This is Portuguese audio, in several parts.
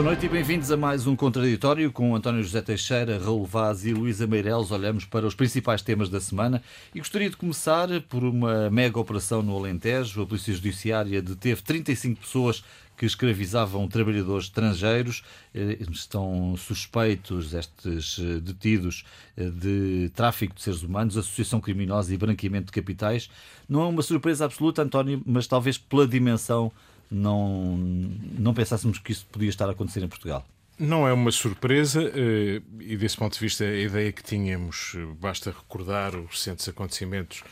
Boa noite e bem-vindos a mais um Contraditório com António José Teixeira, Raul Vaz e Luísa Meireles. Olhamos para os principais temas da semana e gostaria de começar por uma mega operação no Alentejo. A Polícia Judiciária deteve 35 pessoas que escravizavam trabalhadores estrangeiros. Eh, estão suspeitos estes eh, detidos eh, de tráfico de seres humanos, associação criminosa e branqueamento de capitais. Não é uma surpresa absoluta, António, mas talvez pela dimensão não, não pensássemos que isso podia estar a acontecer em Portugal. Não é uma surpresa, eh, e desse ponto de vista, a ideia que tínhamos, eh, basta recordar os recentes acontecimentos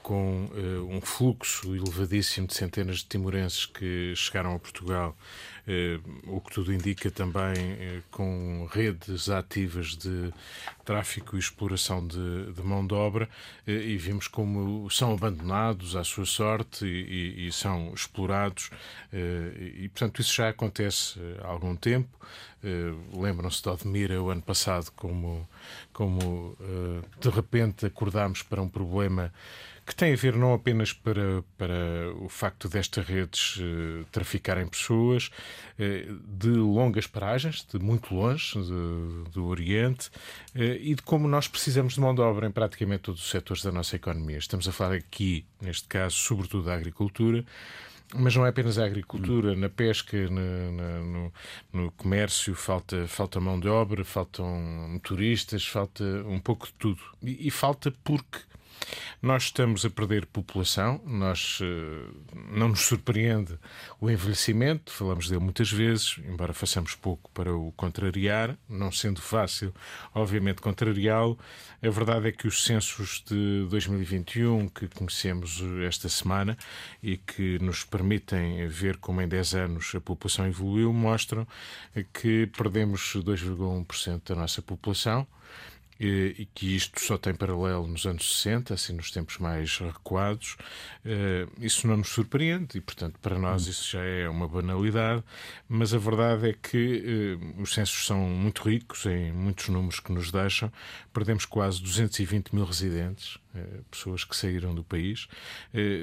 com uh, um fluxo elevadíssimo de centenas de timorenses que chegaram a Portugal, o que tudo indica também uh, com redes ativas de tráfico e exploração de, de mão de obra, e vimos como são abandonados à sua sorte e, e, e são explorados, e portanto isso já acontece há algum tempo. Lembram-se de Odmira o ano passado, como, como de repente acordámos para um problema que tem a ver não apenas para, para o facto destas redes uh, traficarem pessoas uh, de longas paragens, de muito longe de, do Oriente, uh, e de como nós precisamos de mão de obra em praticamente todos os setores da nossa economia. Estamos a falar aqui, neste caso, sobretudo da agricultura. Mas não é apenas a agricultura, na pesca, na, na, no, no, comércio, falta, falta mão de obra, faltam motoristas, falta um pouco de tudo. E, e falta porque nós estamos a perder população, nós uh, não nos surpreende o envelhecimento, falamos dele muitas vezes, embora façamos pouco para o contrariar, não sendo fácil, obviamente, contrariá-lo. A verdade é que os censos de 2021 que conhecemos esta semana e que nos permitem ver como em 10 anos a população evoluiu mostram que perdemos 2,1% da nossa população e que isto só tem paralelo nos anos 60, assim nos tempos mais recuados, eh, isso não nos surpreende e, portanto, para nós hum. isso já é uma banalidade, mas a verdade é que eh, os censos são muito ricos em muitos números que nos deixam. Perdemos quase 220 mil residentes, pessoas que saíram do país.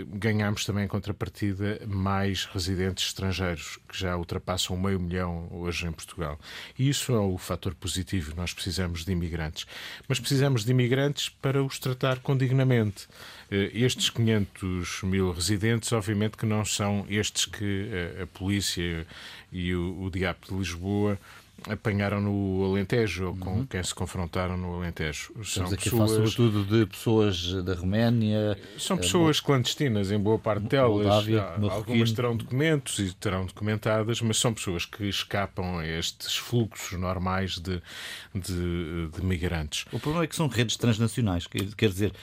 Ganhámos também, em contrapartida, mais residentes estrangeiros, que já ultrapassam meio milhão hoje em Portugal. E isso é o fator positivo. Nós precisamos de imigrantes mas precisamos de imigrantes para os tratar com dignamente. Eh, estes 500 mil residentes, obviamente que não são estes que a, a polícia e o, o DIAP de Lisboa apanharam no Alentejo ou com uhum. quem se confrontaram no Alentejo. Estamos são aqui pessoas, sobretudo de pessoas da Roménia. São eh, pessoas clandestinas, em boa parte delas. Moldávia, algumas terão documentos e terão documentadas, mas são pessoas que escapam a estes fluxos normais de, de, de migrantes. O problema é que são redes transnacionais, quer dizer,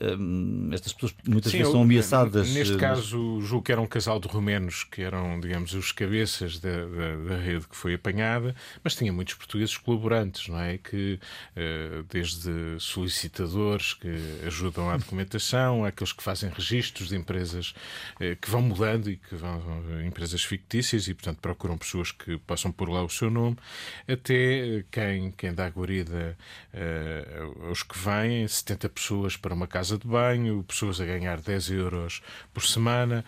hum, estas pessoas muitas Sim, vezes são ameaçadas. Neste eh, caso, julgo que era um casal de romenos que eram, digamos, os cabeças da, da, da rede que foi apanhada mas tinha muitos portugueses colaborantes, não é? Que eh, desde solicitadores que ajudam à documentação, aqueles que fazem registros de empresas eh, que vão mudando e que vão empresas fictícias e, portanto, procuram pessoas que possam pôr lá o seu nome, até quem, quem dá guarida aos que vêm, 70 pessoas para uma casa de banho, pessoas a ganhar 10 euros por semana,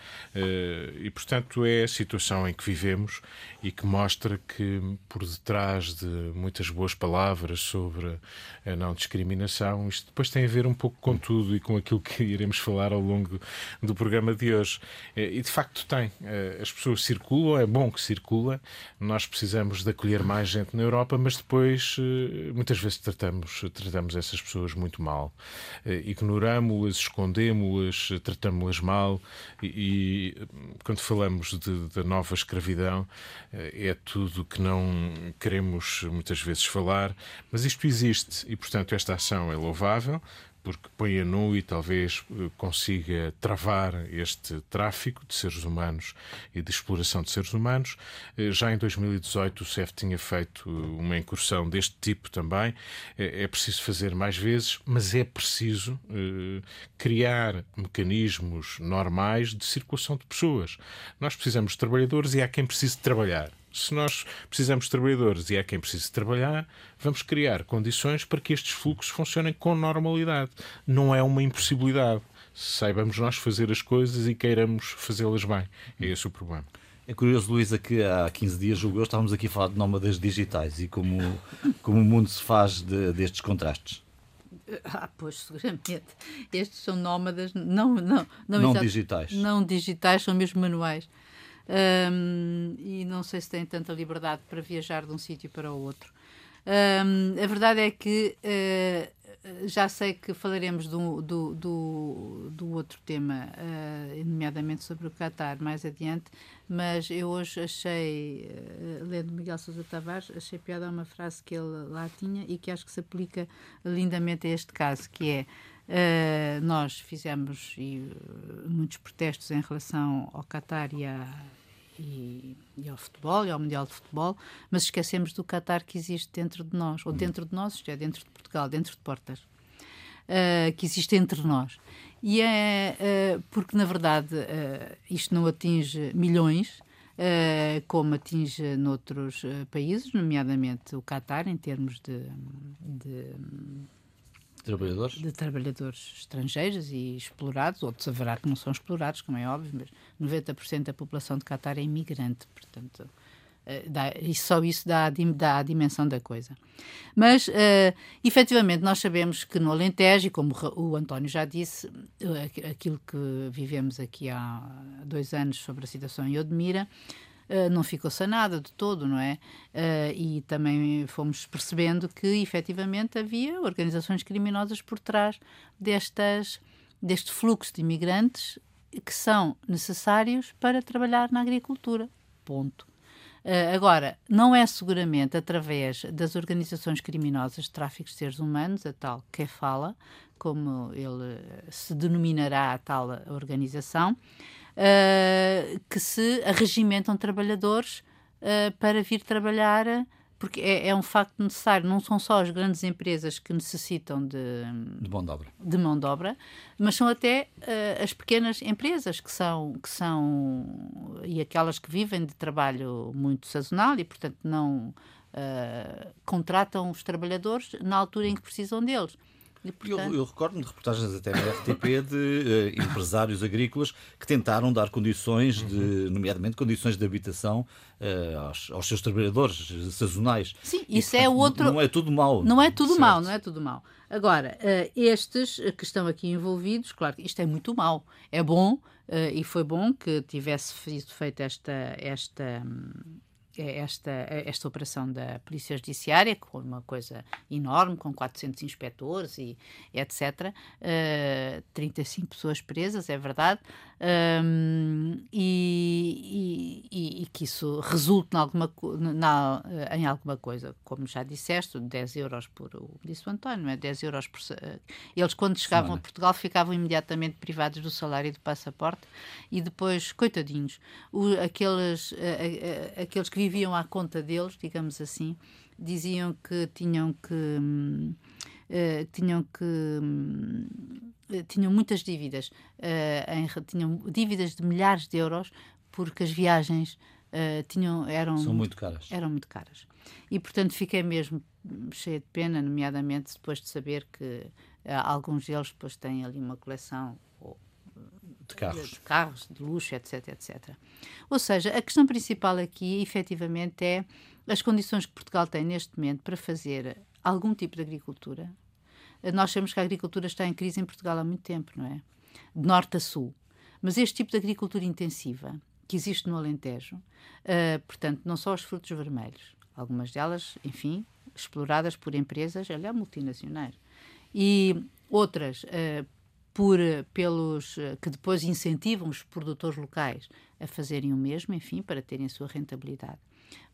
e, portanto, é a situação em que vivemos e que mostra que por detrás de muitas boas palavras sobre a não discriminação, isto depois tem a ver um pouco com tudo e com aquilo que iremos falar ao longo do programa de hoje. Eh, e de facto tem. Eh, as pessoas circulam, é bom que circulem, nós precisamos de acolher mais gente na Europa, mas depois eh, muitas vezes tratamos, tratamos essas pessoas muito mal. Ignoramos-las, escondemos-las, tratamos-las mal e, e, quando falamos da nova escravidão é tudo que não queremos muitas vezes falar, mas isto existe e, portanto, esta ação é louvável porque põe a nu e talvez eh, consiga travar este tráfico de seres humanos e de exploração de seres humanos. Eh, já em 2018 o CEF tinha feito uma incursão deste tipo também. É, é preciso fazer mais vezes, mas é preciso eh, criar mecanismos normais de circulação de pessoas. Nós precisamos de trabalhadores e há quem precise trabalhar se nós precisamos de trabalhadores e é quem precisa trabalhar, vamos criar condições para que estes fluxos funcionem com normalidade. Não é uma impossibilidade. Saibamos nós fazer as coisas e queiramos fazê-las bem. É esse o problema. É curioso, Luísa, que há 15 dias, julgo eu, estávamos aqui a falar de nómadas digitais e como, como o mundo se faz de, destes contrastes. Ah, pois, seguramente. Estes são nómadas, não, não, não, não digitais. Não digitais, são mesmo manuais. Um, e não sei se têm tanta liberdade para viajar de um sítio para o outro. Um, a verdade é que uh, já sei que falaremos do, do, do, do outro tema, uh, nomeadamente sobre o Qatar, mais adiante, mas eu hoje achei, uh, lendo Miguel Sousa Tavares, achei piada uma frase que ele lá tinha e que acho que se aplica lindamente a este caso, que é Uh, nós fizemos e, muitos protestos em relação ao Qatar e, a, e, e, ao futebol e ao Mundial de Futebol, mas esquecemos do Qatar que existe dentro de nós, ou dentro de nós, isto é, dentro de Portugal, dentro de portas, uh, que existe entre nós. E é porque, na verdade, isto não atinge milhões, como atinge noutros países, nomeadamente o Qatar, em termos de, de trabalhadores? De trabalhadores estrangeiros e explorados, outros haverá que não são explorados, como é óbvio, mas 90% da população de Qatar é imigrante, portanto, uh, dá, e só isso dá, dá a dimensão da coisa. Mas, uh, efetivamente, nós sabemos que no Alentejo, e como o António já disse, aquilo que vivemos aqui há dois anos sobre a situação em Odmira, Uh, não ficou sanada de todo, não é? Uh, e também fomos percebendo que efetivamente havia organizações criminosas por trás destas, deste fluxo de imigrantes que são necessários para trabalhar na agricultura. Ponto. Uh, agora, não é seguramente através das organizações criminosas de tráfico de seres humanos, a tal que fala, como ele se denominará a tal organização, uh, que se arregimentam trabalhadores uh, para vir trabalhar, porque é, é, um facto necessário. Não são só as grandes empresas que necessitam de, de mão de obra, de mão de obra mas são até uh, as pequenas empresas que são, que são e aquelas que vivem de trabalho muito sazonal e, portanto, não. Uh, contratam os trabalhadores na altura em que precisam deles. E, portanto... eu, eu recordo-me de reportagens até na RTP de uh, empresários agrícolas que tentaram dar condições, de, uhum. nomeadamente condições de habitação, uh, aos, aos, seus trabalhadores sazonais. Sim, isso e, é outro. Não é tudo mau. Não é tudo mau, não é tudo mau. Agora, uh, estes que estão aqui envolvidos, claro que isto é muito mau. É bom, e foi bom que tivesse feito esta. esta hum, esta, é esta operação da Polícia Judiciária, com uma coisa enorme, com 400 inspectores e etc. Uh, 35 pessoas presas, é verdade, um, e, e, e, que isso resulte em alguma, na, em alguma coisa, como já disseste, 10 euros por, disse o António, é? 10 euros por. Eles, quando chegavam Semana. a Portugal, ficavam imediatamente privados do salário e do passaporte, e depois, coitadinhos, o, aqueles, a, a, aqueles que viviam à conta deles, digamos assim, diziam que tinham que. Uh, tinham que um, tinham muitas dívidas, uh, em, tinham dívidas de milhares de euros porque as viagens uh, tinham eram são muito caras eram muito caras e portanto fiquei mesmo cheia de pena nomeadamente depois de saber que alguns deles depois têm ali uma coleção de carros. De carros, de luxo, etc, etc. Ou seja, a questão principal aqui, efetivamente, é as condições que Portugal tem neste momento para fazer algum tipo de agricultura. Nós sabemos que a agricultura está em crise em Portugal há muito tempo, não é? De norte a sul. Mas este tipo de agricultura intensiva, que existe no Alentejo, uh, portanto, não só os frutos vermelhos, algumas delas, enfim, exploradas por empresas, aliás, multinacionais, e outras uh, por, pelos eh, que depois incentivam os produtores locais a fazerem o mesmo, enfim, para terem a sua rentabilidade.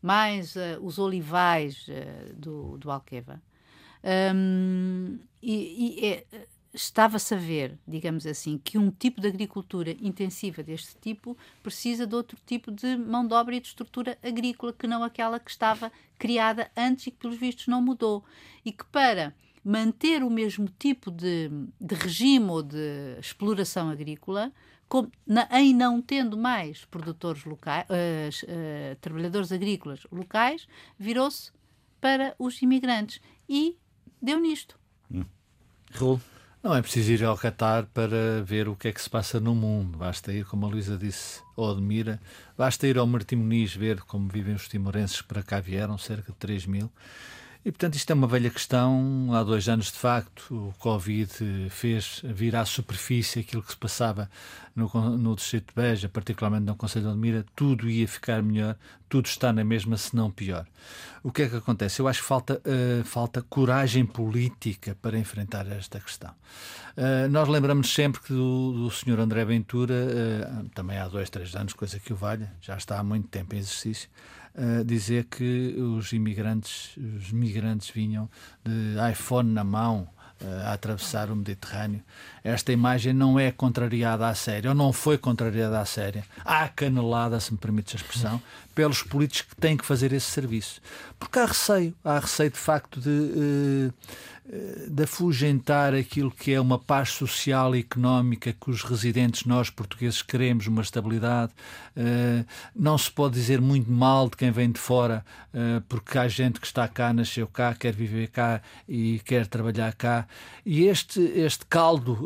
Mais uh, os olivais uh, do, do Alqueva. Um, e, e é, estava-se a ver, digamos assim, que um tipo de agricultura intensiva deste tipo precisa de outro tipo de mão de obra e de estrutura agrícola que não aquela que estava criada antes e que, pelos vistos, não mudou. E que para manter o mesmo tipo de, de regime ou de exploração agrícola, com, na, em não tendo mais produtores locais, uh, uh, trabalhadores agrícolas locais, virou-se para os imigrantes e deu nisto. Hum. Raul? Não é preciso ir ao Qatar para ver o que é que se passa no mundo. Basta ir, como a Luísa disse, ao Admira. Basta ir ao Martim Muniz ver como vivem os timorenses que para cá vieram, cerca de 3 mil. E, portanto, isto é uma velha questão. Há dois anos, de facto, o Covid fez vir à superfície aquilo que se passava no, no Distrito de Beja, particularmente no Conselho de Admira. Tudo ia ficar melhor, tudo está na mesma, se não pior. O que é que acontece? Eu acho que falta, uh, falta coragem política para enfrentar esta questão. Uh, nós lembramos sempre que do, do Sr. André Ventura, uh, também há dois, três anos, coisa que o valha, já está há muito tempo em exercício, uh, dizer que os imigrantes, os migrantes vinham de iPhone na mão uh, a atravessar o Mediterrâneo. Esta imagem não é contrariada à séria, ou não foi contrariada à séria. Há canelada, se me permites a expressão, pelos políticos que têm que fazer esse serviço. Porque há receio, há receio de facto de. Uh, de afugentar aquilo que é uma paz social e económica que os residentes, nós portugueses, queremos, uma estabilidade. Uh, não se pode dizer muito mal de quem vem de fora, uh, porque há gente que está cá, nasceu cá, quer viver cá e quer trabalhar cá. E este, este caldo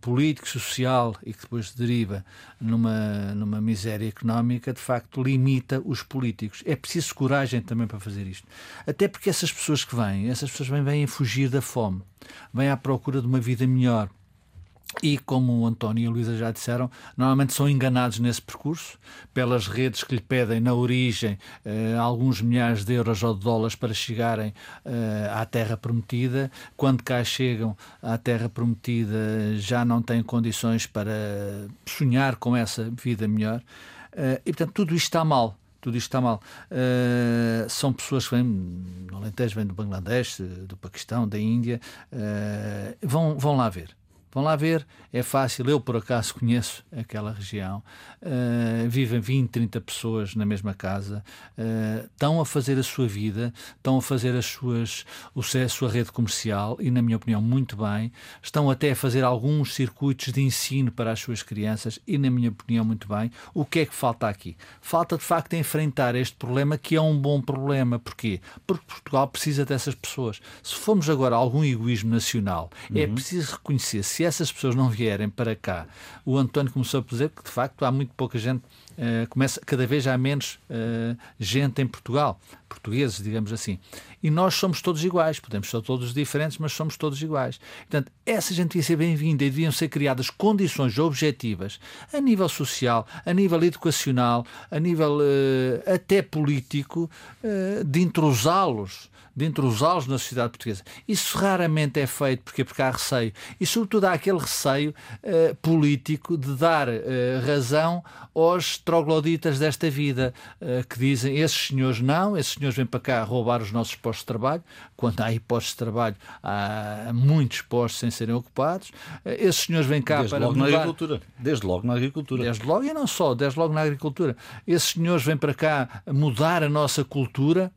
político, social e que depois deriva numa, numa miséria económica, de facto limita os políticos. É preciso coragem também para fazer isto. Até porque essas pessoas que vêm, essas pessoas vêm, vêm fugir da fome, vem à procura de uma vida melhor. E como o António e a Luísa já disseram, normalmente são enganados nesse percurso pelas redes que lhe pedem na origem eh, alguns milhares de euros ou de dólares para chegarem eh, à Terra Prometida. Quando cá chegam à Terra Prometida já não têm condições para sonhar com essa vida melhor. Eh, e portanto tudo isto está mal tudo isto está mal. Uh, são pessoas que vêm, no Alentejo, vêm do Bangladesh, do Paquistão, da Índia, uh, vão, vão lá ver. Vão lá ver, é fácil. Eu, por acaso, conheço aquela região. Uh, vivem 20, 30 pessoas na mesma casa. Uh, estão a fazer a sua vida, estão a fazer as suas, o, a sua rede comercial e, na minha opinião, muito bem. Estão até a fazer alguns circuitos de ensino para as suas crianças e, na minha opinião, muito bem. O que é que falta aqui? Falta, de facto, enfrentar este problema que é um bom problema. Porquê? Porque Portugal precisa dessas pessoas. Se formos agora a algum egoísmo nacional, é uhum. é preciso reconhecer se essas pessoas não vierem para cá, o António começou a dizer que de facto há muito pouca gente, uh, começa cada vez há menos uh, gente em Portugal, portugueses, digamos assim. E nós somos todos iguais, podemos ser todos diferentes, mas somos todos iguais. Portanto, essa gente devia ser bem-vinda e deviam ser criadas condições objetivas a nível social, a nível educacional, a nível uh, até político, de intrusá-los de intrusá-los na sociedade portuguesa. Isso raramente é feito, porque porque há receio. E, sobretudo, há aquele receio uh, político de dar uh, razão aos trogloditas desta vida, uh, que dizem esses senhores não, esses senhores vêm para cá roubar os nossos postos de trabalho. Quando há postos de trabalho, há muitos postos sem serem ocupados. esses senhores vêm cá desde para. Logo mudar... na agricultura. Desde logo na agricultura. Desde logo, e não só, desde logo na agricultura. Esses senhores vêm para cá mudar a nossa cultura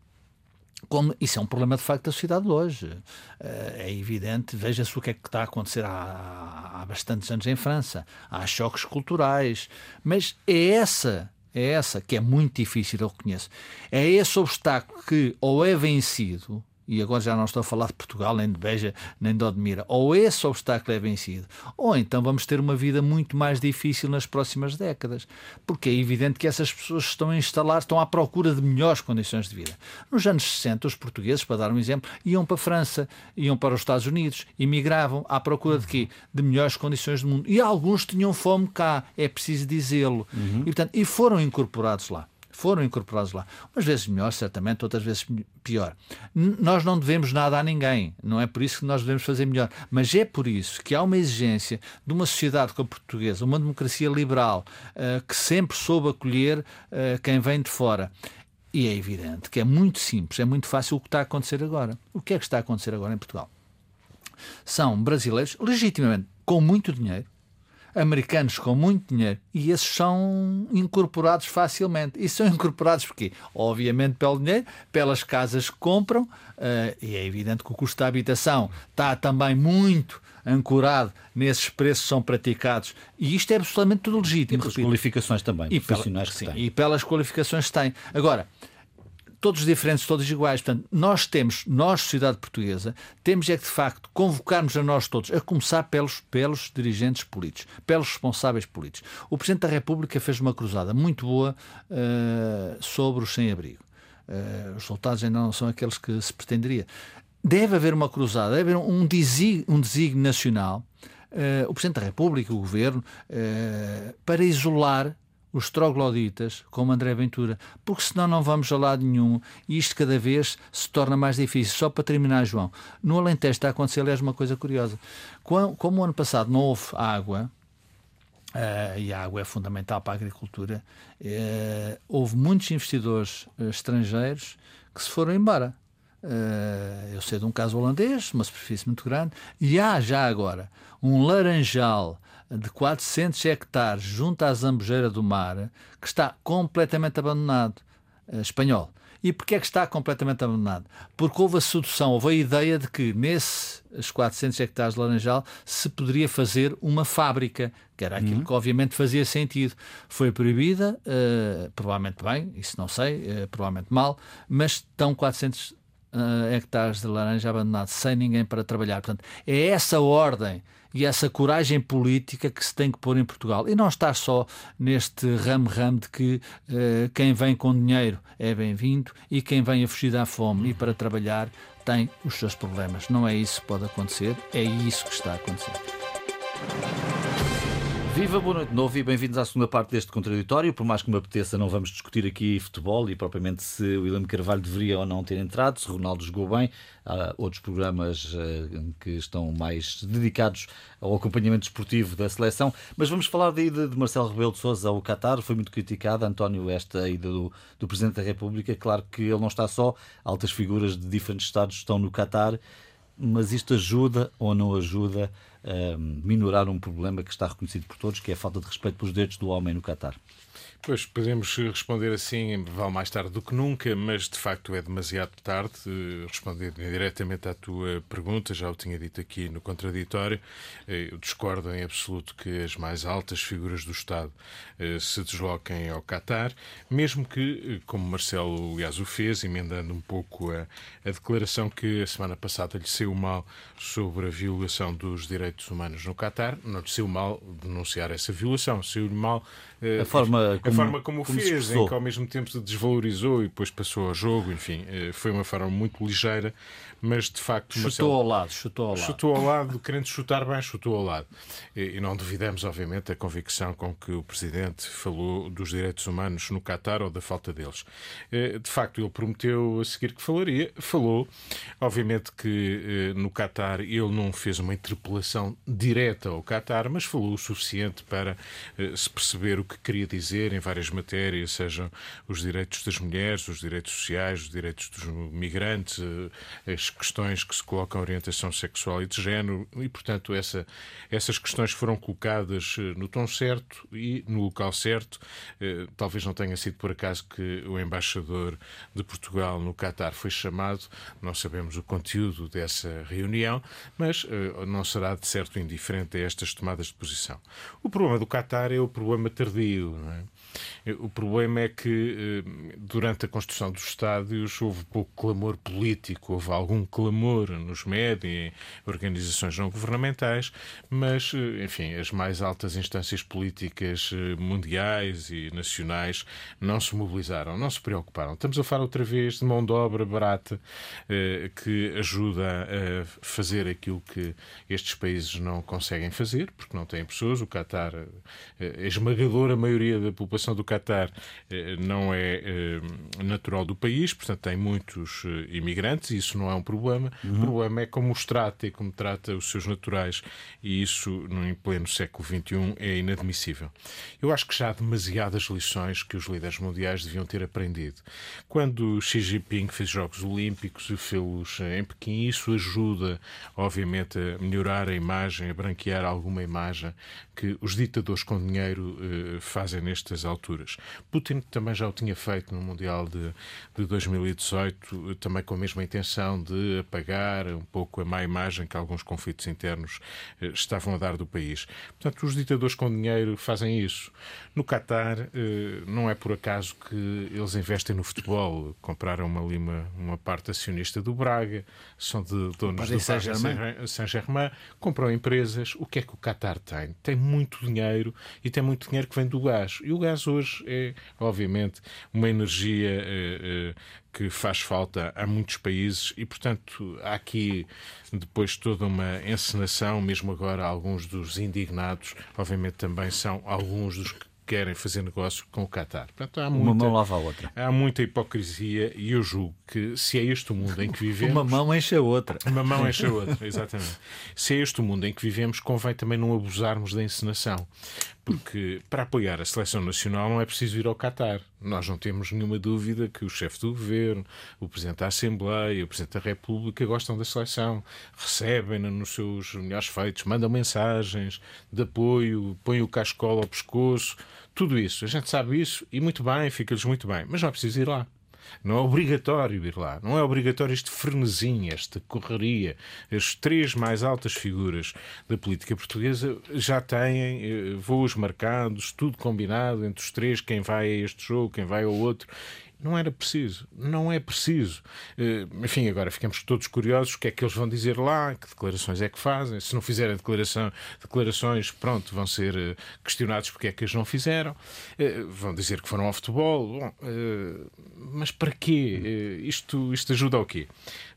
como isso é um problema de facto da sociedade de hoje. Eh, é evidente, veja-se o que é que está a acontecer há, há bastantes anos em França. Há choques culturais, mas é essa, é essa que é muito difícil, eu reconheço. É esse obstáculo que ou é vencido e agora já não estou a falar de Portugal, nem de Beja, nem de Odmira, ou esse obstáculo é vencido, ou então vamos ter uma vida muito mais difícil nas próximas décadas, porque é evidente que essas pessoas estão a instalar, estão à procura de melhores condições de vida. Nos anos 60, os portugueses, para dar um exemplo, iam para a França, iam para os Estados Unidos, imigravam à procura de quê? De melhores condições do mundo. E alguns tinham fome cá, é preciso dizê-lo. Uhum. E, portanto, e foram incorporados lá foram incorporados lá. Umas vezes melhor, certamente, outras vezes pior. nós não devemos nada a ninguém, não é por isso que nós devemos fazer melhor. Mas é por isso que há uma exigência de uma sociedade como a portuguesa, uma democracia liberal, uh, que sempre soube acolher uh, quem vem de fora. E é evidente que é muito simples, é muito fácil o que está a acontecer agora. O que é que está a acontecer agora em Portugal? São brasileiros, legitimamente, com muito dinheiro, americanos com muito dinheiro e esses são incorporados facilmente. E são incorporados porque, obviamente, pelo dinheiro, pelas casas que compram, uh, e é evidente que o custo da habitação está também muito ancorado nesses preços que são praticados. E isto é absolutamente tudo legítimo. E pelas qualificações também, e profissionais pela, que sim, E pelas qualificações que têm. Agora, todos diferentes, todos iguais. Portanto, nós temos, nós, sociedade portuguesa, temos é que, de facto, convocarmos a nós todos, a começar pelos, pelos dirigentes políticos, pelos responsáveis políticos. O Presidente da República fez uma cruzada muito boa uh, sobre os sem-abrigo. Uh, os resultados ainda não são aqueles que se pretenderia. Deve haver uma cruzada, deve haver um desígnio, um desígnio nacional, uh, o Presidente da República, o Governo, para isolar os trogloditas, como André Ventura, porque senão não vamos a lado nenhum e isto cada vez se torna mais difícil. Só para terminar, João, no Alentejo está a acontecer, aliás, uma coisa curiosa. Como o ano passado não houve água, Uh, e a água é fundamental para a agricultura, uh, houve muitos investidores uh, estrangeiros que se foram embora. eu sei de um caso holandês, uma superfície muito grande, e há já agora um laranjal de 400 hectares junto à Zambujeira do Mar, que está completamente abandonado, uh, espanhol. E porquê é que está completamente abandonado? Porque houve a sedução, houve a ideia de que nesses 400 hectares de laranjal se poderia fazer uma fábrica, que era aquilo uhum. que obviamente fazia sentido. Foi proibida, uh, provavelmente bem, isso não sei, uh, provavelmente mal, mas estão 400 uh, hectares de laranja abandonados sem ninguém para trabalhar. Portanto, é essa ordem e essa coragem política que se tem que pôr em Portugal. E não estar só neste ramo-ramo de que uh, quem vem com dinheiro é bem-vindo e quem vem a fugir da fome e para trabalhar tem os seus problemas. Não é isso que pode acontecer, é isso que está a acontecer. Viva, boa noite de novo e bem-vindos à segunda parte deste contraditório. Por mais que me apeteça, não vamos discutir aqui futebol e propriamente se William Carvalho deveria ou não ter entrado, se Ronaldo jogou bem. Há outros programas uh, que estão mais dedicados ao acompanhamento esportivo da seleção. Mas vamos falar da ida de Marcelo Rebelo de Sousa ao Qatar. Foi muito criticada, António, esta ida do, do Presidente da República. Claro que ele não está só, altas figuras de diferentes Estados estão no Qatar mas isto ajuda ou não ajuda a minorar um problema que está reconhecido por todos, que é a falta de respeito pelos direitos do homem no Catar? Pois, podemos responder assim, vale mais tarde do que nunca, mas de facto é demasiado tarde. Responder diretamente à tua pergunta, já o tinha dito aqui no contraditório, eh, eu discordo em absoluto que as mais altas figuras do Estado eh, se desloquem ao Qatar, mesmo que, eh, como Marcelo aliás o fez, emendando um pouco a, a declaração que a semana passada lhe saiu mal sobre a violação dos direitos humanos no Qatar, não lhe saiu mal denunciar essa violação, saiu-lhe mal a forma como, a forma como, como o fez, em que ao mesmo tempo se desvalorizou e depois passou ao jogo, enfim, eh, foi uma forma muito ligeira, mas de facto. Chutou Marcelo, ao lado, chutou ao lado. Chutou ao lado, querendo chutar bem, chutou ao lado. E, e não duvidamos, obviamente, a convicção com que o Presidente falou dos direitos humanos no Qatar ou da falta deles. Eh, de facto, ele prometeu a seguir que falaria, falou. Obviamente que eh, no Qatar ele não fez uma interpelação direta ao Qatar, mas falou o suficiente para se perceber o que queria dizer em várias matérias, sejam os direitos das mulheres, os direitos sociais, os direitos dos migrantes, eh, questões que se colocam orientação sexual e de género, e, portanto, essa, essas questões foram colocadas eh, no tom certo e no local certo. Eh, talvez não tenha sido por acaso que o embaixador de Portugal no Catar foi chamado, não sabemos o conteúdo dessa reunião, mas não será de certo indiferente a estas tomadas de posição. O problema do Catar é o problema tardio. Não é? O problema é que eh, durante a construção dos estádios houve pouco clamor político, houve algum clamor nos médias, em organizações não governamentais, mas, eh, enfim, as mais altas instâncias políticas eh, mundiais e nacionais não se mobilizaram, não se preocuparam. Estamos a falar outra vez de mão de obra barata que ajuda a fazer aquilo que estes países não conseguem fazer, porque não têm pessoas. O Qatar, a esmagadora maioria da população do Qatar eh, não é eh, natural do país, portanto tem muitos eh, imigrantes, e isso não é um problema. Uhum. O problema é como os trata e como trata os seus naturais, e isso, no pleno século XXI, é inadmissível. Eu acho que já há demasiadas lições que os líderes mundiais deviam ter aprendido. Quando Xi Jinping fez Jogos Olímpicos e fez-los em Pequim, isso ajuda, obviamente, a melhorar a imagem imagem, a branquear alguma imagem que os ditadores com dinheiro eh, fazem nestas alturas. Putin também já o tinha feito no Mundial de, de 2018, também com a mesma intenção de apagar um pouco a má imagem que alguns conflitos internos eh, estavam a dar do país. Portanto, os ditadores com dinheiro fazem isso. No Qatar, eh, não é por acaso que eles investem no futebol, compraram uma, uma, uma parte acionista do Braga, são de donos do Saint-Germain, compram empresas. O que é que o Qatar tem? Tem muito dinheiro e tem muito dinheiro que vem do gás. E o gás hoje é, obviamente, uma energia eh, eh, que faz falta a muitos países e, portanto, há aqui depois toda uma encenação, mesmo agora alguns dos indignados, obviamente também são alguns dos que querem fazer negócio com o Qatar. Portanto, há muita, Uma mão lava a outra. Há muita hipocrisia e eu julgo que se é este o mundo em que vivemos... Uma mão enche a outra. Uma mão enche a outra, exatamente. Se é este o mundo em que vivemos, convém também não abusarmos da encenação. Porque para apoiar a seleção nacional não é preciso ir ao Qatar. Nós não temos nenhuma dúvida que o chefe do governo, o presidente da Assembleia, o presidente da República gostam da seleção, recebem-na nos seus melhores feitos, mandam mensagens de apoio, põem o cascola ao pescoço, tudo isso. A gente sabe isso e muito bem, fica-lhes muito bem, mas não é preciso ir lá. Não é obrigatório ir lá. Não é obrigatório este frenesim, esta correria. As três mais altas figuras da política portuguesa já têm eh, voos marcados, tudo combinado entre os três, quem vai a este jogo, quem vai ao outro. Não era preciso, não é preciso. Eh, enfim, agora ficamos todos curiosos o que é que eles vão dizer lá, que declarações é que fazem. Se não fizerem declaração, declarações, pronto, vão ser eh, questionados porque é que as não fizeram. Eh, vão dizer que foram ao futebol. Bom, mas para quê? Isto, isto ajuda ao quê?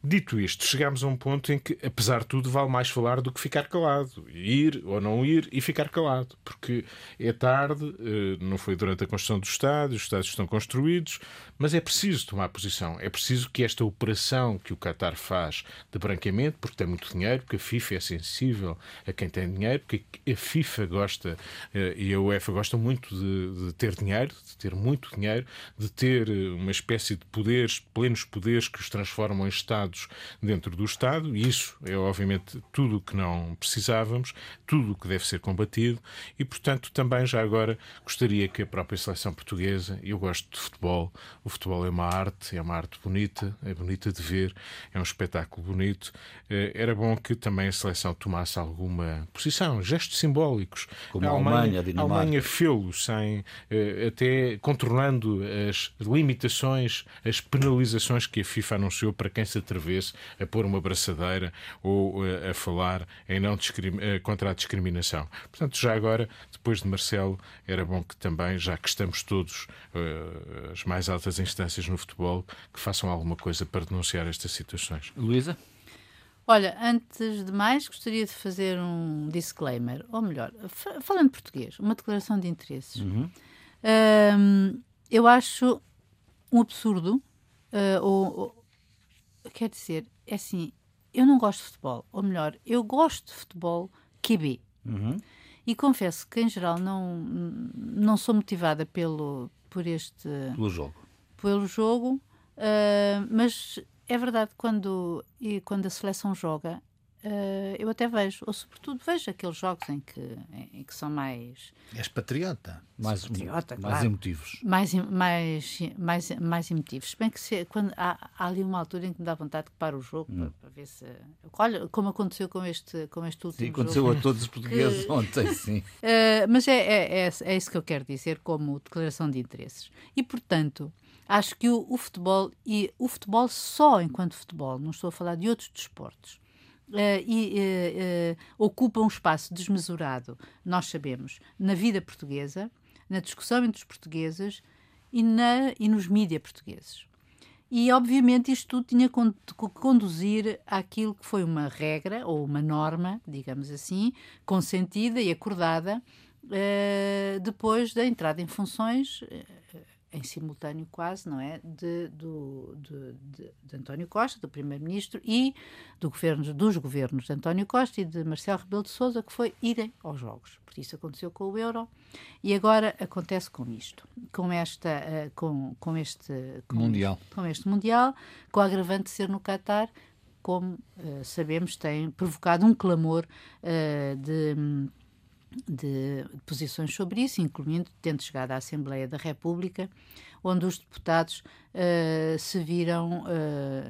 Dito isto, chegamos a um ponto em que, apesar de tudo, vale mais falar do que ficar calado. Ir ou não ir e ficar calado. Porque é tarde, não foi durante a construção do Estado, os Estados estão construídos, mas é preciso tomar posição. É preciso que esta operação que o Qatar faz de branqueamento, porque tem muito dinheiro, porque a FIFA é sensível a quem tem dinheiro, porque a FIFA gosta eh, e a UEFA gostam muito de, de ter dinheiro, de ter muito dinheiro, de ter eh, uma espécie de poderes, plenos poderes que os transformam em Estados dentro do Estado, e isso é obviamente tudo o que não precisávamos, tudo o que deve ser combatido, e portanto também já agora gostaria que a própria seleção portuguesa, eu gosto de futebol, o futebol é uma arte, é uma arte bonita, é bonita de ver, é um espetáculo bonito. Eh, era bom que também a seleção tomasse alguma posição, gestos simbólicos. Como a Alemanha, a Dinamarca. A Alemanha fê-lo, sem, eh, até contornando as limitações, as penalizações que a FIFA anunciou para quem se atrevesse a pôr uma braçadeira ou eh, a falar em não contra a discriminação. Portanto, já agora, depois de Marcelo, era bom que também, já que estamos todos as mais altas instâncias no futebol que façam alguma coisa para denunciar estas situações. Luísa? Olha, antes de mais, gostaria de fazer um disclaimer, ou melhor, falando português, uma declaração de interesses. Uhum. Um, eu acho um absurdo, uh, ou, ou, quer dizer, é assim, eu não gosto de futebol, ou melhor, eu gosto de futebol QB. Uhum. E confesso que, em geral, não, não sou motivada pelo, por este. Pelo jogo. Pelo jogo, uh, mas é verdade, quando, e quando a seleção joga, Uh, eu até vejo, ou sobretudo vejo aqueles jogos em que, em, que são mais. És patriota. Mais, patriota, mais claro. emotivos. Mais, mais, mais, mais emotivos. Se bem que se, quando há, há, ali uma altura em que me dá vontade de parar o jogo hum. para, para, ver se. Olha, como aconteceu com este, com este último sim, aconteceu jogo. a todos os portugueses que, ontem, sim. Uh, mas é, é, é, é isso que eu quero dizer como declaração de interesses. E, portanto. Acho que o, o futebol, e o futebol só enquanto futebol, não estou a falar de outros desportos, Uh, e uh, uh, ocupa um espaço desmesurado, nós sabemos, na vida portuguesa, na discussão entre os portugueses e, na, e nos mídias portugueses. E, obviamente, isto tudo tinha que conduzir àquilo que foi uma regra ou uma norma, digamos assim, consentida e acordada depois da entrada em funções em simultâneo quase, não é, de, do, de, de, de António Costa, do primeiro-ministro, e do governo, dos governos de António Costa e de Marcelo Rebelo de Sousa, que foi irem aos Jogos. Por isso aconteceu com o Euro e agora acontece com isto, com, esta, uh, com, com este com, mundial. com este Mundial, com a agravante de ser no Qatar, como uh, sabemos, tem provocado um clamor uh, de, de, posições sobre isso, incluindo tendo chegado à Assembleia da República, onde os deputados uh, se viram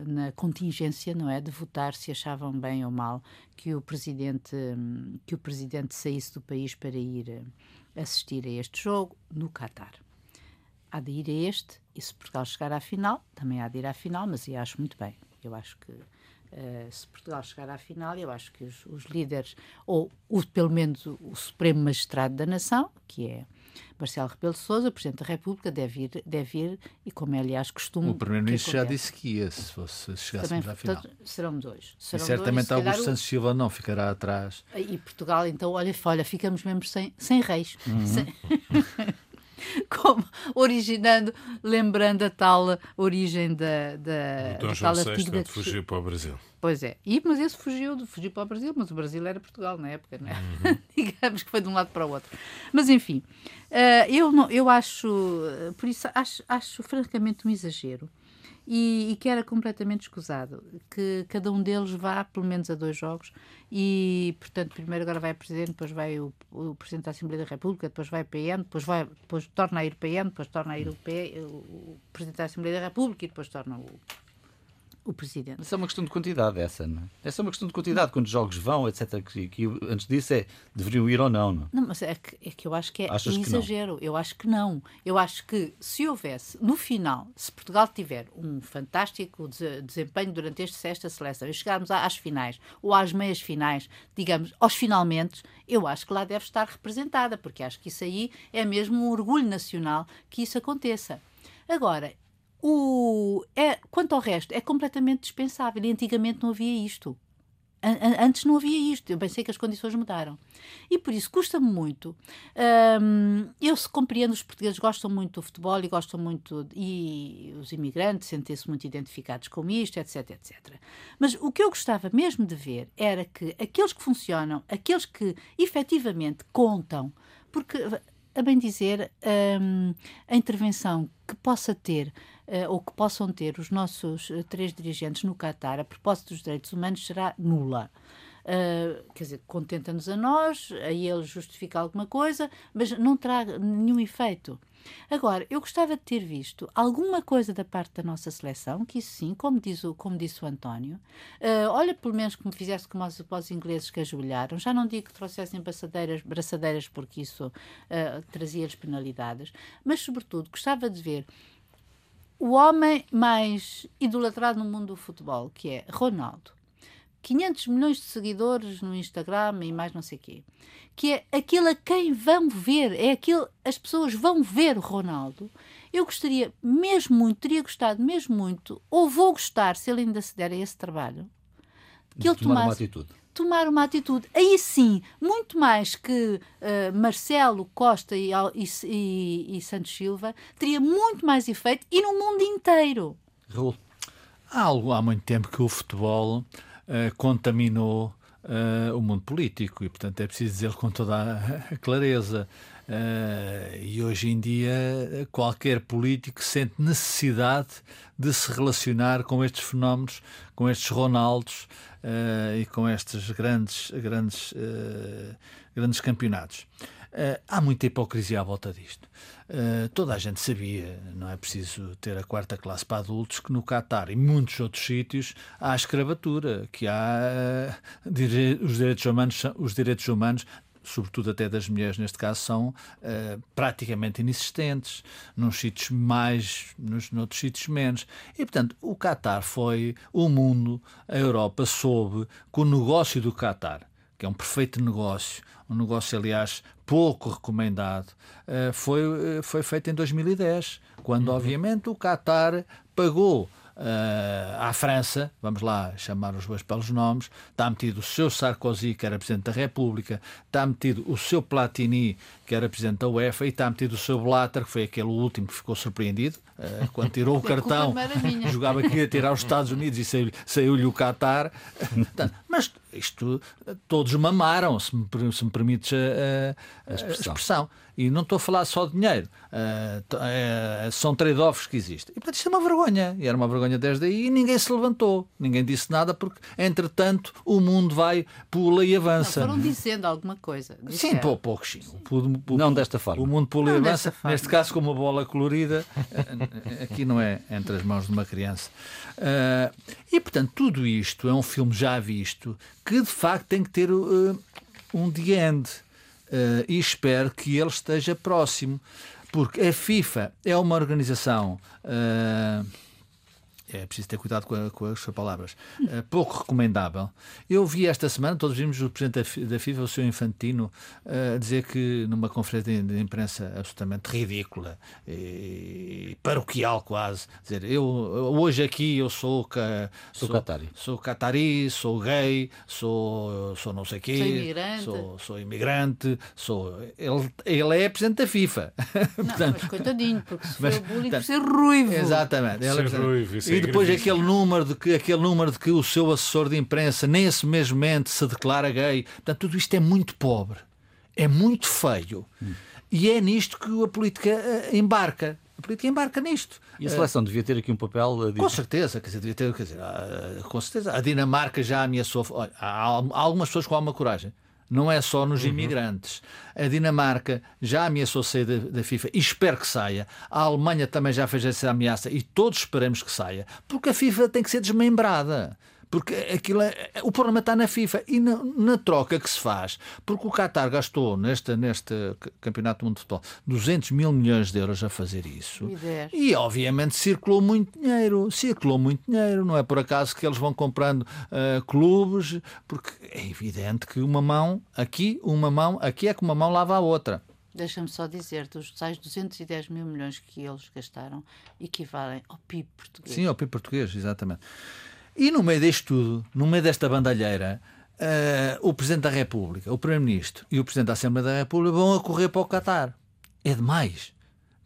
na contingência, não é, de votar se achavam bem ou mal que o presidente que o presidente saísse do país para ir assistir a este jogo no Catar há de ir a este, e se Portugal chegar à final, também há de ir à final, mas eu acho muito bem. Eu acho que uh, se Portugal chegar à final, eu acho que os, os líderes, ou o, pelo menos o, Supremo Magistrado da Nação, que é Marcelo Rebelo de Sousa, Presidente da República, deve ir, deve ir e como é aliás costume... O Primeiro-Ministro já disse que ia, se fosse chegássemos à final. serão dois. Serão e certamente dois, Augusto Santos Silva não ficará atrás. E Portugal, então, olha, olha ficamos mesmo sem, sem reis. Uhum. Sem... como originando, lembrando a tal origem da, da, Dom João VI fugiu para o Brasil. Pois é, e, mas esse fugiu, fugiu para o Brasil, mas o Brasil era Portugal na época, não é? Uhum. Digamos que foi de um lado para o outro. Mas enfim, uh, eu, não, eu acho, por isso acho, acho francamente um exagero e, e, que era completamente escusado que cada um deles vá pelo menos a dois jogos. E, portanto, primeiro agora vai o Presidente, depois vai o, o Presidente da Assembleia da República, depois vai o PN, depois, vai, depois torna a ir PN, depois torna a ir o, P, o Presidente da Assembleia da República e depois torna o o presidente. Mas é uma questão de quantidade essa, não é? Essa é uma questão de quantidade, quando os jogos vão, etc. Que, que, antes disso é deveriam ir ou não, não? Não, mas é que, é que eu acho que é Achas exagero. Eu acho que não. Eu acho que se houvesse, no final, se Portugal tiver um fantástico desempenho durante este esta seleção e chegarmos às finais ou às meias finais, digamos, aos finalmente, eu acho que lá deve estar representada, porque acho que isso aí é mesmo um orgulho nacional que isso aconteça. Agora, o, é, quanto ao resto, é completamente dispensável. E antigamente não havia isto. Antes não havia isto, eu pensei que as condições mudaram. E por isso custa-me muito. Eu se compreendo, os portugueses gostam muito do futebol e gostam muito, e os imigrantes sentem-se muito identificados com isto, etc, etc. Mas o que eu gostava mesmo de ver era que aqueles que funcionam, aqueles que efetivamente contam, porque, a bem dizer, a intervenção que possa ter ou que possam ter os nossos uh, três dirigentes no Qatar a propósito dos direitos humanos será nula. Uh, quer dizer, contenta-nos a nós, a ele justifica alguma coisa, mas não terá nenhum efeito. Agora, eu gostava de ter visto alguma coisa da parte da nossa seleção, que isso sim, como, diz o, como disse o António, uh, olha, pelo menos que me fizesse como os, os ingleses que ajoelharam, já não digo que trouxessem braçadeiras, braçadeiras porque isso uh, trazia-lhes penalidades, mas, sobretudo, gostava de ver o homem mais idolatrado no mundo do futebol, que é Ronaldo. 500 milhões de seguidores no Instagram e mais não sei o quê. Que é aquilo a quem vão ver, é aquilo, as pessoas vão ver o Ronaldo. Eu gostaria mesmo muito, teria gostado mesmo muito, ou vou gostar, se ele ainda se der a esse trabalho, que ele tomasse, uma atitude tomar uma atitude. Aí sim, muito mais que uh, Marcelo, Costa e, e, e, Santos Silva, teria muito mais efeito e no mundo inteiro. Raul. Há, algo, há muito tempo que o futebol uh, contaminou uh, o mundo político e, portanto, é preciso dizer com toda a, clareza. Uh, e hoje em dia qualquer político sente necessidade de se relacionar com estes fenómenos, com estes Ronaldos uh, e com estes grandes, grandes, uh, grandes campeonatos. há muita hipocrisia à volta disto. toda a gente sabia, não é preciso ter a quarta classe para adultos, que no Catar e muitos outros sítios há escravatura, que há os direitos humanos, os direitos humanos sobretudo até das mulheres neste caso, são uh, praticamente inexistentes, nos sítios mais, nos noutros sítios menos. E, portanto, o Qatar foi o mundo, a Europa soube que o negócio do Qatar, que é um perfeito negócio, um negócio, aliás, pouco recomendado, uh, foi, uh, foi feito em 2010, quando, uhum. obviamente, o Qatar pagou uh, à França, vamos lá chamar os dois pelos nomes, está metido o seu Sarkozy, que era Presidente da República, está metido o seu Platini, que era Presidente da UEFA, e está metido o seu Blatter, que foi aquele último que ficou surpreendido, uh, quando tirou o cartão, jogava aqui a tirar os Estados Unidos e saiu-lhe saiu o Qatar. mas isto todos mamaram, se me, se me permites a, a, a, expressão. E não estou a falar só de dinheiro, uh, uh, são trade-offs que existem. E portanto, isto é uma vergonha. E era uma vergonha desde aí e ninguém se levantou, ninguém disse nada, porque entretanto o mundo vai, pula e avança. Não, foram dizendo alguma coisa. Sim, pô, pouco, sim. Não desta forma. O mundo pula não e avança, neste caso, com uma bola colorida, eh, aqui não é entre as mãos de uma criança. Uh, e portanto, tudo isto é um filme já visto que de facto tem que ter um the end uh, e espero que ele esteja próximo, porque a FIFA é uma organização. Uh, é preciso ter cuidado com, a, com as palavras, uh, pouco recomendável. Eu vi esta semana, todos vimos o Presidente da FIFA, o Sr. Infantino, uh, dizer que numa conferência de, imprensa absolutamente ridícula e paroquial quase, dizer, eu hoje aqui eu sou sou, sou catari, sou catari, sou gay, sou sou não sei quê, sou imigrante, sou, sou imigrante, sou ele, ele é Presidente da FIFA. Não, portanto, mas coitadinho, porque se foi o bullying por ser ruivo. Exatamente. Ser é, ruivo, e e depois aquele número, de que, aquele número de que o seu assessor de imprensa, nesse mesmo momento, se declara gay. Portanto, tudo isto é muito pobre, é muito feio. Hum. E é nisto que a política uh, embarca. A política embarca nisto. E a seleção devia ter aqui um papel. Uh, com certeza, quer dizer, devia ter, quer dizer, uh, com certeza. A Dinamarca já ameaçou. Olha, há algumas pessoas com alguma coragem não é só nos uhum. imigrantes. A Dinamarca já ameaçou sair da, da, FIFA e espero que saia. A Alemanha também já fez essa ameaça e todos esperamos que saia, porque a FIFA tem que ser desmembrada porque aquilo é, o problema está na FIFA e na, na, troca que se faz, porque o Qatar gastou neste, neste Campeonato do Mundo de Futebol 200 mil milhões de euros a fazer isso e, obviamente circulou muito dinheiro, circulou muito dinheiro, não é por acaso que eles vão comprando uh, clubes, porque é evidente que uma mão aqui, uma mão aqui é que uma mão lava a outra. Deixa-me só dizer, dos tais 210 mil milhões que eles gastaram equivalem ao PIB português. Sim, ao PIB português, exatamente. E no meio disto tudo, no meio desta bandalheira, uh, o Presidente da República, o Primeiro-Ministro e o Presidente da Assembleia da República vão a correr para o Qatar. É demais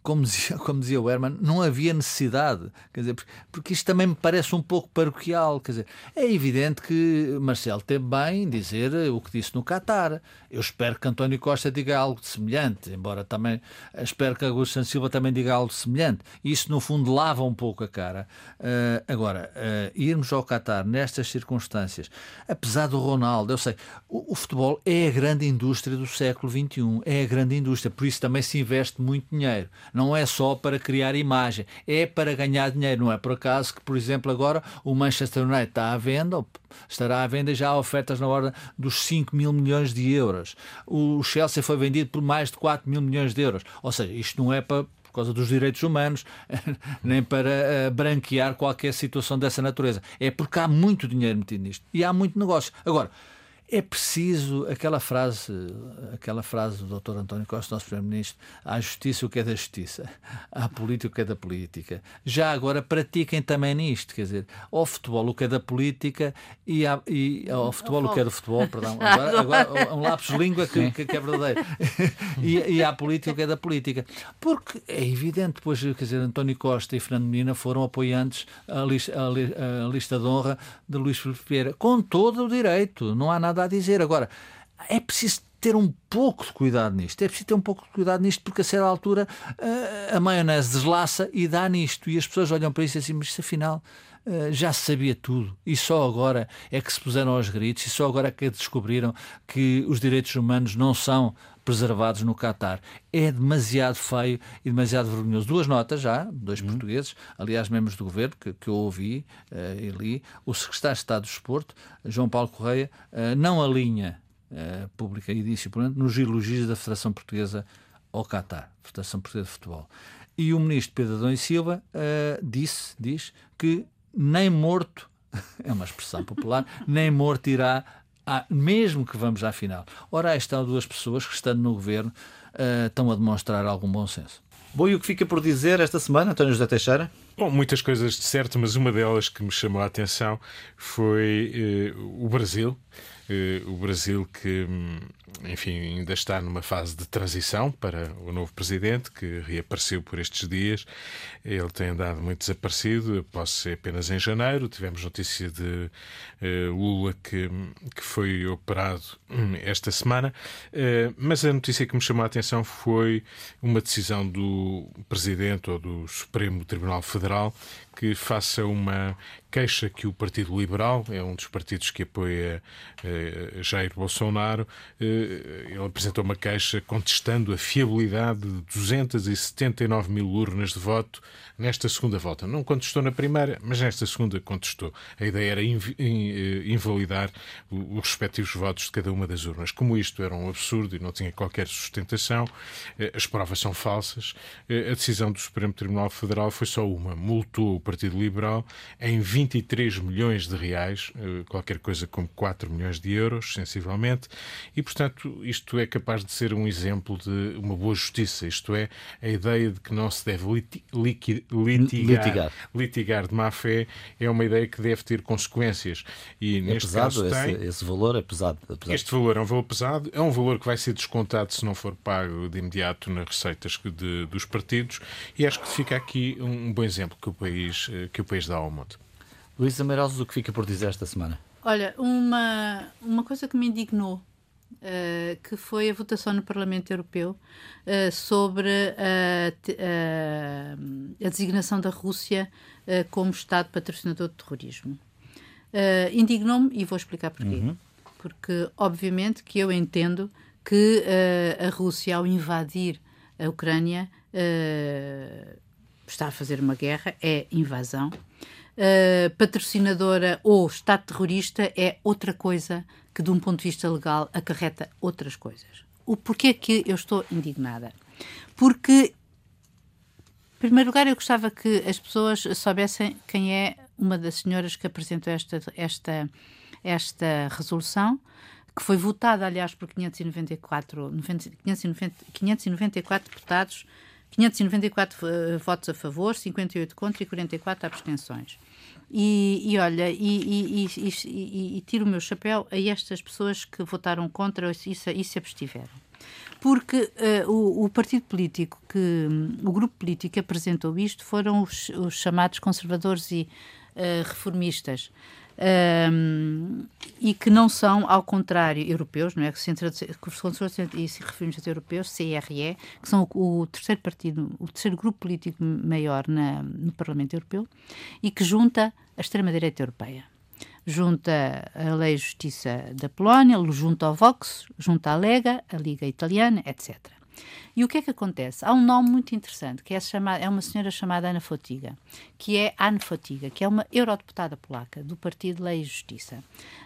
como dizia, como dizia o Herman, não havia necessidade. Quer dizer, porque, isto também me parece um pouco paroquial. Quer dizer, é evidente que Marcelo teve bem em dizer o que disse no Qatar. Eu espero que António Costa diga algo semelhante, embora também espero que Augusto Silva também diga algo semelhante. Isso, no fundo, lava um pouco a cara. Uh, agora, uh, irmos ao Qatar nestas circunstâncias, apesar do Ronaldo, eu sei, o, o futebol é a grande indústria do século XXI, é a grande indústria, por isso também se investe muito dinheiro não é só para criar imagem, é para ganhar dinheiro. Não é por acaso que, por exemplo, agora o Manchester United está à venda, estará à venda já há ofertas na ordem dos 5 mil milhões de euros. O Chelsea foi vendido por mais de 4 mil milhões de euros. Ou seja, isto não é para por causa dos direitos humanos, nem para uh, branquear qualquer situação dessa natureza. É porque há muito dinheiro metido nisto e há muito negócio. Agora, é preciso aquela frase, aquela frase do Dr. António Costa, nosso Primeiro-Ministro, à justiça o que é da justiça, à política o que é da política. Já agora pratiquem também nisto, quer dizer, ao futebol o que é da política e, à, e ao futebol o que é do futebol, perdão, agora, agora um lápis de língua que, que, é verdadeiro, e, e à política o que é da política. Porque é evidente, depois, quer dizer, António Costa e Fernando Menina foram apoiantes à lista, à lista de honra de Luís Filipe Vieira, com todo o direito, não há nada nada a dizer. Agora, é preciso ter um pouco de cuidado nisto. É preciso ter um pouco de cuidado nisto, porque a certa altura a maionese deslaça e dá nisto. E as pessoas olham para isso e dizem, mas afinal já se sabia tudo. E só agora é que se puseram aos gritos e só agora é que descobriram que os direitos humanos não são preservados no Catar. É demasiado feio e demasiado vergonhoso. Duas notas já, dois uhum. portugueses, aliás, membros do governo, que, que eu ouvi uh, e li. O secretário de Estado do Desporto, João Paulo Correia, uh, não alinha uh, pública e disciplinante nos elogios da Federação Portuguesa ao Catar, Federação Portuguesa de Futebol. E o ministro Pedro Adão e Silva uh, disse, diz que nem morto, é uma expressão popular, nem morto irá ah, mesmo que vamos à final. Ora, aí estão duas pessoas que, estando no governo, uh, estão a demonstrar algum bom senso. Bom, e o que fica por dizer esta semana, António José Teixeira? Bom, muitas coisas de certo, mas uma delas que me chamou a atenção foi eh, o Brasil. Eh, o Brasil que, hum, enfim, ainda está numa fase de transição para o novo presidente, que reapareceu por estes dias. Ele tem andado muito desaparecido, posso ser apenas em janeiro. Tivemos notícia de uh, Lula que, que foi operado hum, esta semana, uh, mas a notícia que me chamou a atenção foi uma decisão do presidente ou do Supremo Tribunal Federal que faça uma queixa que o Partido Liberal, é um dos partidos que apoia eh, Jair Bolsonaro, eh, ele apresentou uma queixa contestando a fiabilidade de 279 mil urnas de voto nesta segunda volta. Não contestou na primeira, mas nesta segunda contestou. A ideia era inv eh, invalidar os respectivos votos de cada uma das urnas. Como isto era um absurdo e não tinha qualquer sustentação, eh, as provas são falsas, eh, a decisão do Supremo Tribunal Federal foi só uma. Multou Partido Liberal em 23 milhões de reais, qualquer coisa como 4 milhões de euros, sensivelmente, e, portanto, isto é capaz de ser um exemplo de uma boa justiça, isto é, a ideia de que não se deve liquidar litigar, litigar. litigar de má fé é uma ideia que deve ter consequências. E é neste pesado, caso tem, esse, esse, valor é pesado, é pesado, Este valor é um valor pesado, é um valor que vai ser descontado se não for pago de imediato nas receitas de, dos partidos. E acho que fica aqui um bom exemplo que o país, eh, que o país dá ao mundo. Luísa Meirosos, o que fica por dizer esta semana? Olha, uma, uma coisa que me indignou Uh, que foi a votação no Parlamento Europeu uh, sobre a, a, a, designação da Rússia uh, como Estado patrocinador de terrorismo. Indignou-me e vou explicar porquê. Uhum. Porque, obviamente, que eu entendo que a Rússia, ao invadir a Ucrânia, está a fazer uma guerra, é invasão. patrocinadora ou Estado terrorista é outra coisa que, de um ponto de vista legal, acarreta outras coisas. O porquê que eu estou indignada? Porque, em primeiro lugar, eu gostava que as pessoas soubessem quem é uma das senhoras que apresentou esta, esta, esta resolução, que foi votada, aliás, por 594, 590, 594 deputados, 594 uh, votos a favor, 58 contra e 44 abstenções. E, e olha, e, e, e, tiro o meu chapéu a estas pessoas que votaram contra e se, e se abstiveram. Porque uh, o, o, partido político, que o grupo político que apresentou isto foram os, os chamados conservadores e uh, reformistas um, e que não são, ao contrário, europeus, não é? Que os conservadores e reformistas europeus, CRE, que são o, o, terceiro partido, o terceiro grupo político maior na, no Parlamento Europeu e que junta a extrema-direita europeia. Junta a Lei e Justiça da Polónia, junta ao Vox, junta a Lega, a Liga Italiana, etc. E o que é que acontece? Há um nome muito interessante, que é, chamada, é uma senhora chamada Ana Fotiga, que é Anne Fotiga, que é uma eurodeputada polaca do Partido Lei e Justiça.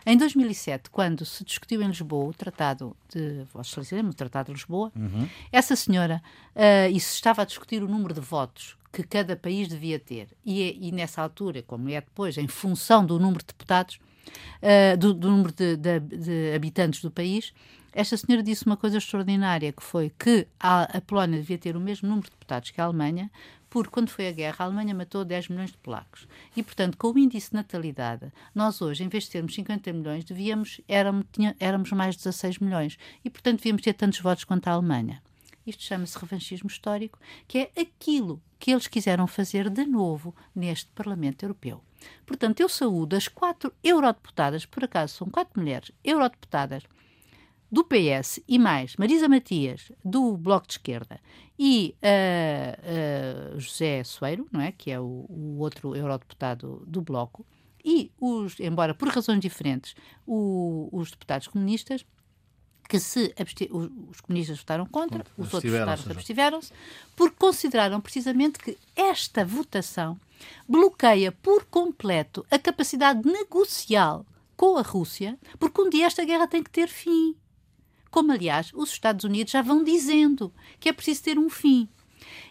Em 2007, quando se discutiu em Lisboa o Tratado de, o Tratado de Lisboa, uhum. essa senhora, uh, e se estava a discutir o número de votos que cada país devia ter, e, e nessa altura, como é depois, em função do número de deputados, uh, do, do, número de, de, de habitantes do país, esta senhora disse uma coisa extraordinária, que foi que a, a Polónia devia ter o mesmo número de deputados que a Alemanha, porque quando foi a guerra, a Alemanha matou 10 milhões de polacos. E, portanto, com o índice de natalidade, nós hoje, em vez de termos 50 milhões, devíamos, éramos, tinha, éramos mais de 16 milhões. E, portanto, devíamos ter tantos votos quanto a Alemanha. Isto chama-se revanchismo histórico, que é aquilo que eles quiseram fazer de novo neste Parlamento Europeu. Portanto, eu saúdo as quatro eurodeputadas, por acaso são quatro mulheres eurodeputadas, do PS e mais Marisa Matias, do Bloco de Esquerda, e uh, uh, José Soeiro, não é? que é o, o, outro eurodeputado do Bloco, e os, embora por razões diferentes, o, os deputados comunistas, que se os, os comunistas votaram contra, contra os outros votaram, abstiveram-se, porque consideraram precisamente que esta votação bloqueia por completo a capacidade negocial com a Rússia, porque um dia esta guerra tem que ter fim como aliás os Estados Unidos já vão dizendo que é preciso ter um fim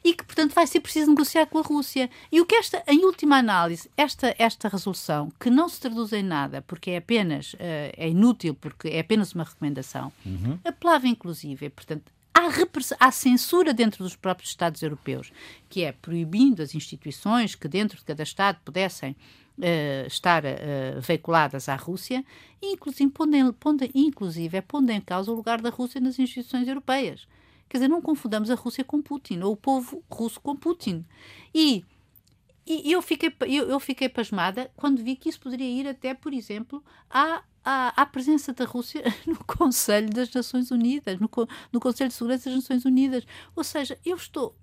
e que, portanto, vai ser preciso negociar com a Rússia. E o que esta, em última análise, esta, esta resolução, que não se traduz em nada, porque é apenas, uh, é inútil, porque é apenas uma recomendação, uhum. apelava, inclusive, portanto, à censura dentro dos próprios Estados europeus, que é proibindo as instituições que dentro de cada Estado pudessem Uh, estar uh, veiculadas à Rússia, inclusive pondo, em, pondo, inclusive é pondo em causa o lugar da Rússia nas instituições europeias. Quer dizer, não confundamos a Rússia com Putin, ou o povo russo com Putin. E, e eu, fiquei, eu, eu fiquei pasmada quando vi que isso poderia ir até, por exemplo, à à, à, presença da Rússia no Conselho das Nações Unidas, no, no Conselho de Segurança das Nações Unidas. Ou seja, eu estou.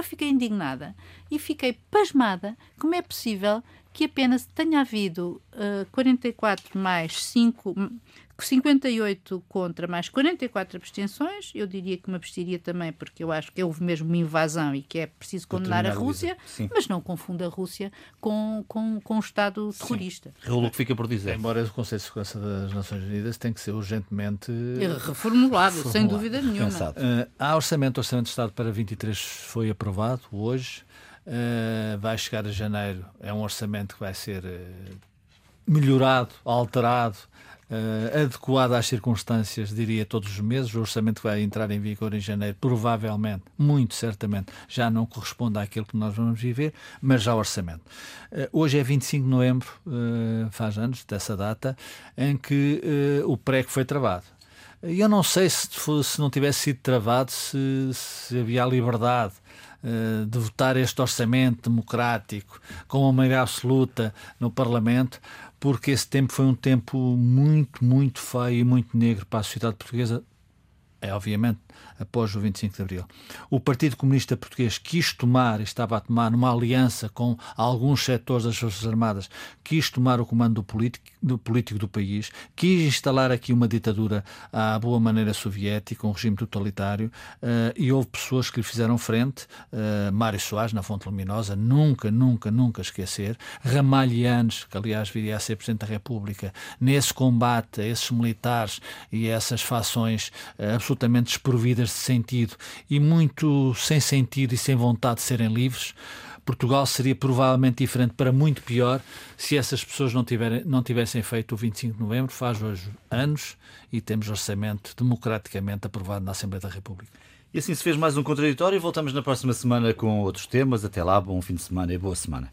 Eu fiquei indignada e fiquei pasmada como é possível que apenas tenha havido uh, 44 mais 5, 58 contra mais 44 abstenções. Eu diria que me abstiria também, porque eu acho que houve mesmo uma invasão e que é preciso condenar a Rússia, mas não confunda a Rússia com, com, com um Estado terrorista. Raul, que fica por dizer. Embora o Conselho de Segurança das Nações Unidas tenha que ser urgentemente reformulado, reformulado. sem dúvida nenhuma. Uh, há orçamento, o Orçamento de Estado para 23 foi aprovado hoje. Uh, vai chegar a janeiro. É um orçamento que vai ser uh, melhorado, alterado, uh, adequado às circunstâncias, diria, todos os meses. O orçamento vai entrar em vigor em janeiro, provavelmente, muito certamente, já não corresponde àquilo que nós vamos viver, mas já o orçamento. Uh, hoje é 25 de novembro, uh, faz anos dessa data, em que o prego foi travado. Eu não sei se, se não tivesse sido travado, se, se havia a liberdade de votar este orçamento democrático com uma maioria absoluta no Parlamento, porque esse tempo foi um tempo muito, muito feio e muito negro para a sociedade portuguesa. É obviamente após o 25 de Abril. O Partido Comunista Português quis tomar, estava a tomar uma aliança com alguns setores das Forças Armadas, quis tomar o comando do político do, político do país, quis instalar aqui uma ditadura à boa maneira soviética, um regime totalitário, uh, e houve pessoas que lhe fizeram frente, uh, Mário Soares, na Fonte Luminosa, nunca, nunca, nunca esquecer, Ramalhianes, que aliás viria a ser Presidente da República, nesse combate a esses militares e a essas fações uh, absolutamente desprovidas de sentido e muito sem sentido e sem vontade de serem livres, Portugal seria provavelmente diferente para muito pior se essas pessoas não, tiverem, não tivessem feito o 25 de novembro, faz hoje anos, e temos orçamento democraticamente aprovado na Assembleia da República. E assim se fez mais um contraditório. Voltamos na próxima semana com outros temas. Até lá, bom fim de semana e boa semana.